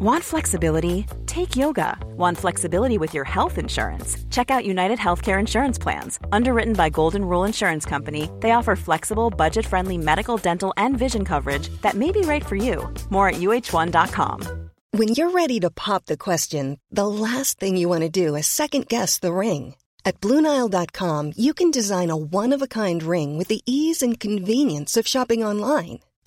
Want flexibility? Take yoga. Want flexibility with your health insurance? Check out United Healthcare Insurance Plans. Underwritten by Golden Rule Insurance Company, they offer flexible, budget friendly medical, dental, and vision coverage that may be right for you. More at uh1.com. When you're ready to pop the question, the last thing you want to do is second guess the ring. At Bluenile.com, you can design a one of a kind ring with the ease and convenience of shopping online.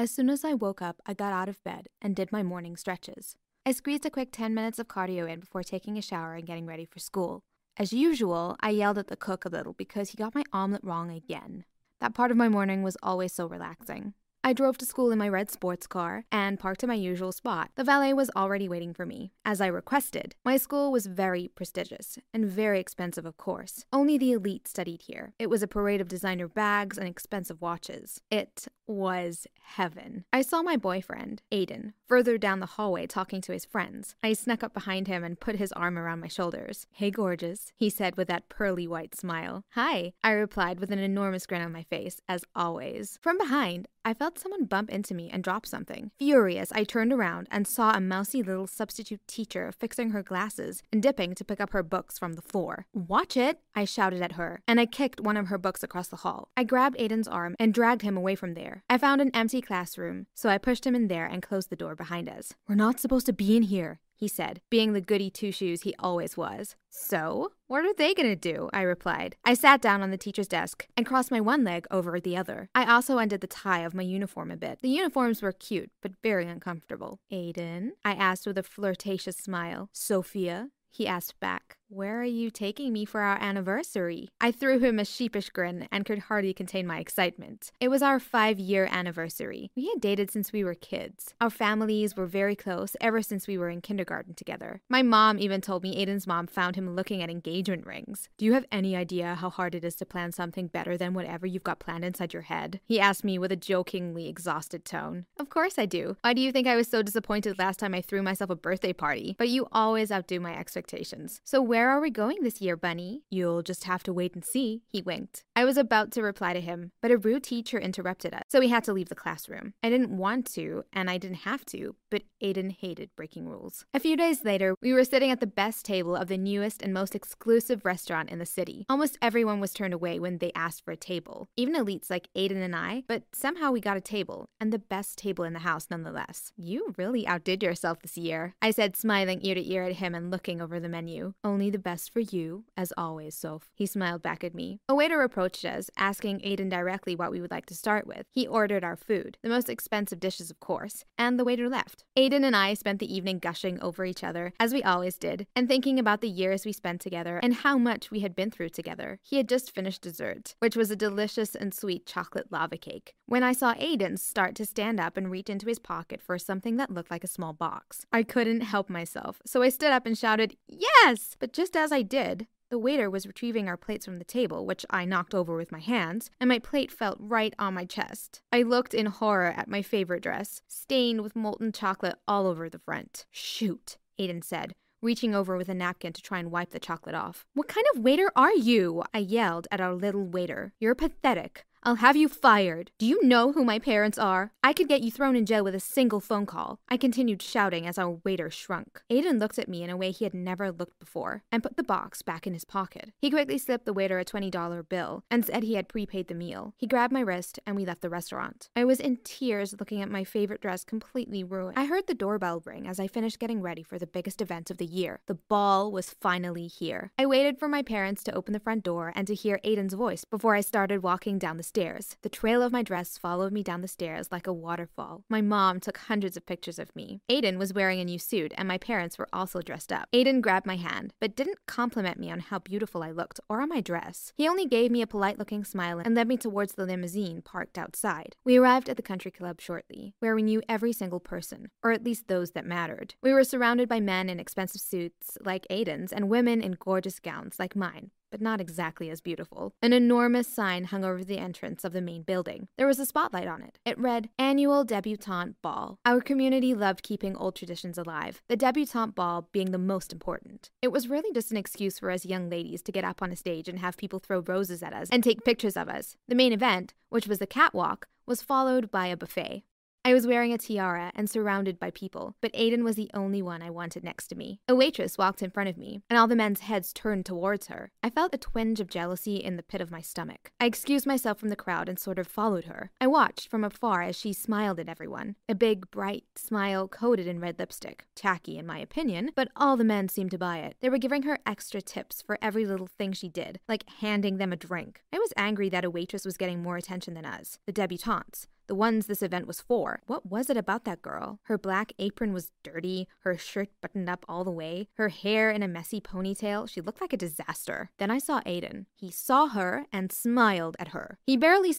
As soon as I woke up, I got out of bed and did my morning stretches. I squeezed a quick 10 minutes of cardio in before taking a shower and getting ready for school. As usual, I yelled at the cook a little because he got my omelet wrong again. That part of my morning was always so relaxing. I drove to school in my red sports car and parked in my usual spot. The valet was already waiting for me, as I requested. My school was very prestigious and very expensive, of course. Only the elite studied here. It was a parade of designer bags and expensive watches. It was heaven. I saw my boyfriend, Aiden, further down the hallway talking to his friends. I snuck up behind him and put his arm around my shoulders. Hey, gorgeous, he said with that pearly white smile. Hi, I replied with an enormous grin on my face, as always. From behind, I felt someone bump into me and drop something. Furious, I turned around and saw a mousy little substitute teacher fixing her glasses and dipping to pick up her books from the floor. Watch it! I shouted at her, and I kicked one of her books across the hall. I grabbed Aiden's arm and dragged him away from there. I found an empty classroom, so I pushed him in there and closed the door behind us. We're not supposed to be in here, he said, being the goody two shoes he always was. So, what are they to do? I replied. I sat down on the teacher's desk and crossed my one leg over the other. I also undid the tie of my uniform a bit. The uniforms were cute, but very uncomfortable. Aiden? I asked with a flirtatious smile. Sophia? He asked back. Where are you taking me for our anniversary? I threw him a sheepish grin and could hardly contain my excitement. It was our five year anniversary. We had dated since we were kids. Our families were very close ever since we were in kindergarten together. My mom even told me Aiden's mom found him looking at engagement rings. Do you have any idea how hard it is to plan something better than whatever you've got planned inside your head? He asked me with a jokingly exhausted tone. Of course I do. Why do you think I was so disappointed last time I threw myself a birthday party? But you always outdo my expectations. So where where are we going this year, Bunny? You'll just have to wait and see, he winked. I was about to reply to him, but a rude teacher interrupted us, so we had to leave the classroom. I didn't want to, and I didn't have to, but Aiden hated breaking rules. A few days later, we were sitting at the best table of the newest and most exclusive restaurant in the city. Almost everyone was turned away when they asked for a table, even elites like Aiden and I, but somehow we got a table, and the best table in the house nonetheless. You really outdid yourself this year, I said, smiling ear to ear at him and looking over the menu. Only the best for you, as always, Soph. He smiled back at me. A waiter approached us, asking Aiden directly what we would like to start with. He ordered our food, the most expensive dishes, of course, and the waiter left. Aiden and I spent the evening gushing over each other, as we always did, and thinking about the years we spent together and how much we had been through together. He had just finished dessert, which was a delicious and sweet chocolate lava cake, when I saw Aiden start to stand up and reach into his pocket for something that looked like a small box. I couldn't help myself, so I stood up and shouted, Yes! But just as I did, the waiter was retrieving our plates from the table, which I knocked over with my hands, and my plate felt right on my chest. I looked in horror at my favorite dress, stained with molten chocolate all over the front. Shoot, Aiden said, reaching over with a napkin to try and wipe the chocolate off. What kind of waiter are you? I yelled at our little waiter. You're pathetic. I'll have you fired. Do you know who my parents are? I could get you thrown in jail with a single phone call. I continued shouting as our waiter shrunk. Aiden looked at me in a way he had never looked before and put the box back in his pocket. He quickly slipped the waiter a $20 bill and said he had prepaid the meal. He grabbed my wrist and we left the restaurant. I was in tears looking at my favorite dress completely ruined. I heard the doorbell ring as I finished getting ready for the biggest event of the year. The ball was finally here. I waited for my parents to open the front door and to hear Aiden's voice before I started walking down the stairs. The trail of my dress followed me down the stairs like a waterfall. My mom took hundreds of pictures of me. Aiden was wearing a new suit, and my parents were also dressed up. Aiden grabbed my hand, but didn't compliment me on how beautiful I looked or on my dress. He only gave me a polite looking smile and led me towards the limousine parked outside. We arrived at the country club shortly, where we knew every single person, or at least those that mattered. We were surrounded by men in expensive suits like Aiden's and women in gorgeous gowns like mine but not exactly as beautiful. An enormous sign hung over the entrance of the main building. There was a spotlight on it. It read, Annual Debutante Ball. Our community loved keeping old traditions alive, the debutante ball being the most important. It was really just an excuse for us young ladies to get up on a stage and have people throw roses at us and take pictures of us. The main event, which was the catwalk, was followed by a buffet. I was wearing a tiara and surrounded by people, but Aiden was the only one I wanted next to me. A waitress walked in front of me, and all the men's heads turned towards her. I felt a twinge of jealousy in the pit of my stomach. I excused myself from the crowd and sort of followed her. I watched from afar as she smiled at everyone. A big, bright smile coated in red lipstick. Tacky, in my opinion, but all the men seemed to buy it. They were giving her extra tips for every little thing she did, like handing them a drink. I was angry that a waitress was getting more attention than us, the debutantes the ones this event was for. What was it about that girl? Her black apron was dirty, her shirt buttoned up all the way, her hair in a messy ponytail. She looked like a disaster. Then I saw Aiden. He saw her and smiled at her. He barely.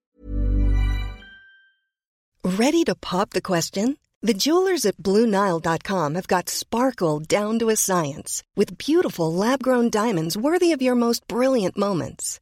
Ready to pop the question? The jewelers at BlueNile.com have got sparkle down to a science with beautiful lab grown diamonds worthy of your most brilliant moments.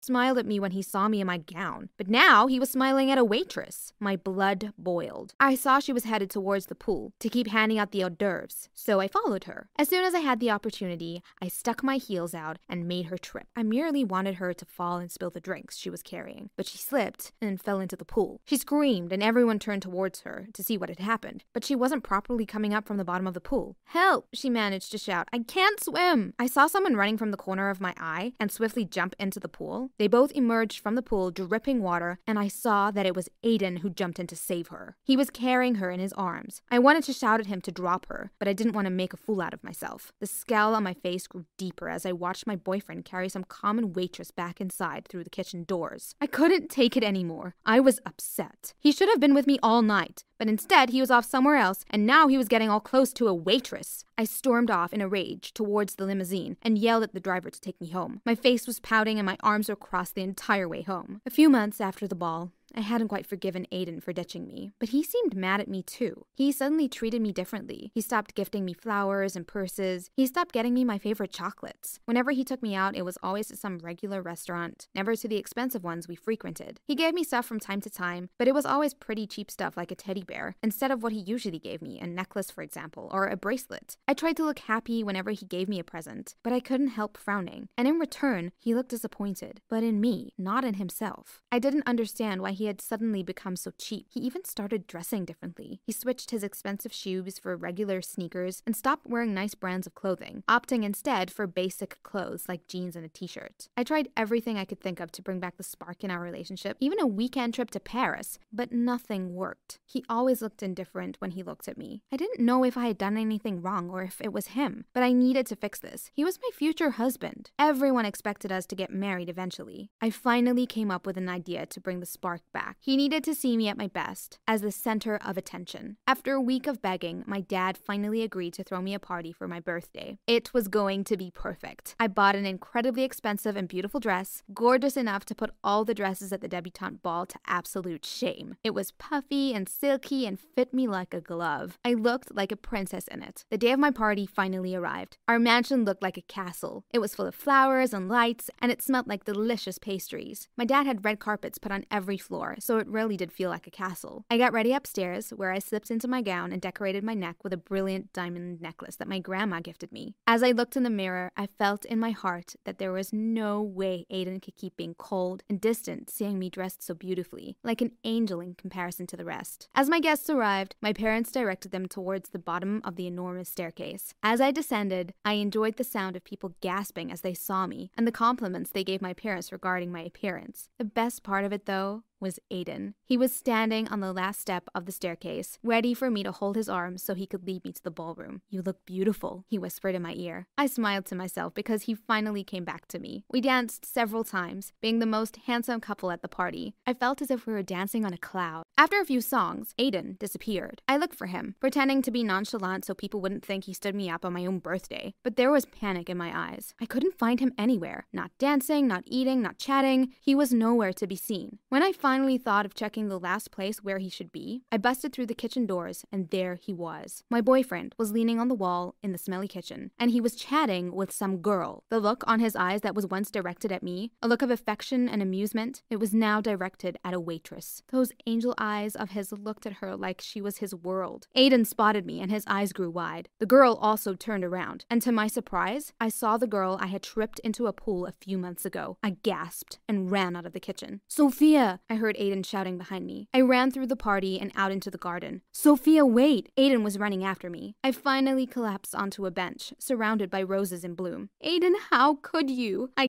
smiled at me when he saw me in my gown, but now he was smiling at a waitress. My blood boiled. I saw she was headed towards the pool to keep handing out the hors d'oeuvres, so I followed her. As soon as I had the opportunity, I stuck my heels out and made her trip. I merely wanted her to fall and spill the drinks she was carrying, but she slipped and fell into the pool. She screamed, and everyone turned towards her to see what had happened, but she wasn't properly coming up from the bottom of the pool. Help! She managed to shout. I can't swim! I saw someone running from the corner of my eye and swiftly jump into the They both emerged from the pool dripping water, and I saw that it was Aiden who jumped in to save her. He was carrying her in his arms. I wanted to shout at him to drop her, but I didn't want to make a fool out of myself. The scowl on my face grew deeper as I watched my boyfriend carry some common waitress back inside through the kitchen doors. I couldn't take it anymore. I was upset. He should have been with me all night, but instead he was off somewhere else, and now he was getting all close to a waitress. I stormed off in a rage towards the limousine and yelled at the driver to take me home. My face was pouting and my arms were crossed the entire way home. A few months after the ball, I hadn't quite forgiven Aiden for ditching me, but he seemed mad at me too. He suddenly treated me differently. He stopped gifting me flowers and purses. He stopped getting me my favorite chocolates. Whenever he took me out, it was always to some regular restaurant, never to the expensive ones we frequented. He gave me stuff from time to time, but it was always pretty cheap stuff like a teddy bear, instead of what he usually gave me, a necklace, for example, or a bracelet. I tried to look happy whenever he gave me a present, but I couldn't help frowning, and in return, he looked disappointed, but in me, not in himself. I didn't understand why he had suddenly become so cheap. He even started dressing differently. He switched his expensive shoes for regular sneakers and stopped wearing nice brands of clothing, opting instead for basic clothes like jeans and a t shirt. I tried everything I could think of to bring back the spark in our relationship, even a weekend trip to Paris, but nothing worked. He always looked indifferent when he looked at me. I didn't know if I had done anything wrong or if it was him, but I needed to fix this. He was my future husband. Everyone expected us to get married eventually. I finally came up with an idea to bring the spark back. He needed to see me at my best, as the center of attention. After a week of begging, my dad finally agreed to throw me a party for my birthday. It was going to be perfect. I bought an incredibly expensive and beautiful dress, gorgeous enough to put all the dresses at the debutante ball to absolute shame. It was puffy and silky and fit me like a glove. I looked like a princess in it. The day of my party finally arrived. Our mansion looked like a castle. It was full of flowers and lights, and it smelled like delicious pastries. My dad had red carpets put on every floor, so it really did feel like a castle. I got ready upstairs, where I slipped into my gown and decorated my neck with a brilliant diamond necklace that my grandma gifted me. As I looked in the mirror, I felt in my heart that there was no way Aiden could keep being cold and distant, seeing me dressed so beautifully, like an angel in comparison to the rest. As my guests arrived, my parents directed them towards the bottom of the enormous staircase. As I descended, I enjoyed the sound of people gasping as they saw me and the compliments they gave my parents regarding my appearance. The best part of it, though, was Aiden. He was standing on the last step of the staircase, ready for me to hold his arm so he could lead me to the ballroom. You look beautiful, he whispered in my ear. I smiled to myself because he finally came back to me. We danced several times, being the most handsome couple at the party. I felt as if we were dancing on a cloud. After a few songs, Aiden disappeared. I looked for him, pretending to be nonchalant so people wouldn't think he stood me up on my own birthday. But there was panic in my eyes. I couldn't find him anywhere. Not dancing, not eating, not chatting. He was nowhere to be seen. When I thought of checking the last place where he should be, I busted through the kitchen doors, and there he was. My boyfriend was leaning on the wall in the smelly kitchen, and he was chatting with some girl. The look on his eyes that was once directed at me, a look of affection and amusement, it was now directed at a waitress. Those angel eyes of his looked at her like she was his world. Aiden spotted me, and his eyes grew wide. The girl also turned around, and to my surprise, I saw the girl I had tripped into a pool a few months ago. I gasped and ran out of the kitchen. Sophia! I heard Aiden shouting behind me. I ran through the party and out into the garden. Sophia, wait! Aiden was running after me. I finally collapsed onto a bench, surrounded by roses in bloom. Aiden, how could you? I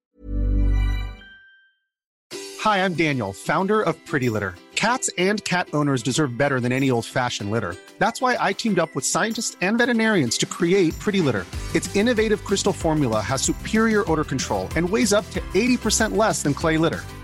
Hi, I'm Daniel, founder of Pretty Litter. Cats and cat owners deserve better than any old fashioned litter. That's why I teamed up with scientists and veterinarians to create Pretty Litter. Its innovative crystal formula has superior odor control and weighs up to 80% less than clay litter.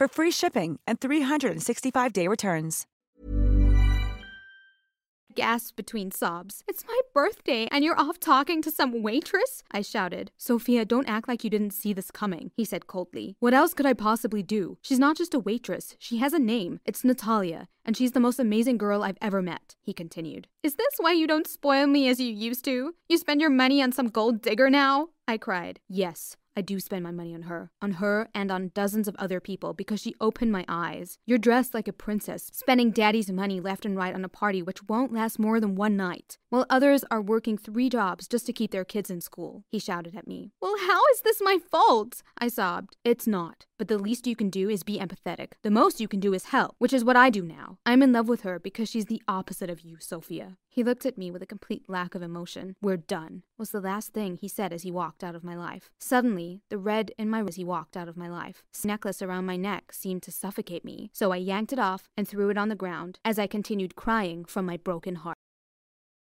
for free shipping and 365-day returns. gasped between sobs. It's my birthday, and you're off talking to some waitress? I shouted. Sophia, don't act like you didn't see this coming, he said coldly. What else could I possibly do? She's not just a waitress, she has a name. It's Natalia, and she's the most amazing girl I've ever met, he continued. Is this why you don't spoil me as you used to? You spend your money on some gold digger now? I cried. Yes, I do spend my money on her, on her and on dozens of other people because she opened my eyes. You're dressed like a princess, spending daddy's money left and right on a party which won't last more than one night, while others are working three jobs just to keep their kids in school. He shouted at me. Well, how is this my fault? I sobbed. It's not, but the least you can do is be empathetic. The most you can do is help, which is what I do now. I'm in love with her because she's the opposite of you, Sophia. He looked at me with a complete lack of emotion. We're done, was the last thing he said as he walked out of my life. Suddenly, the red in my as he walked out of my life. The necklace around my neck seemed to suffocate me, so I yanked it off and threw it on the ground as I continued crying from my broken heart.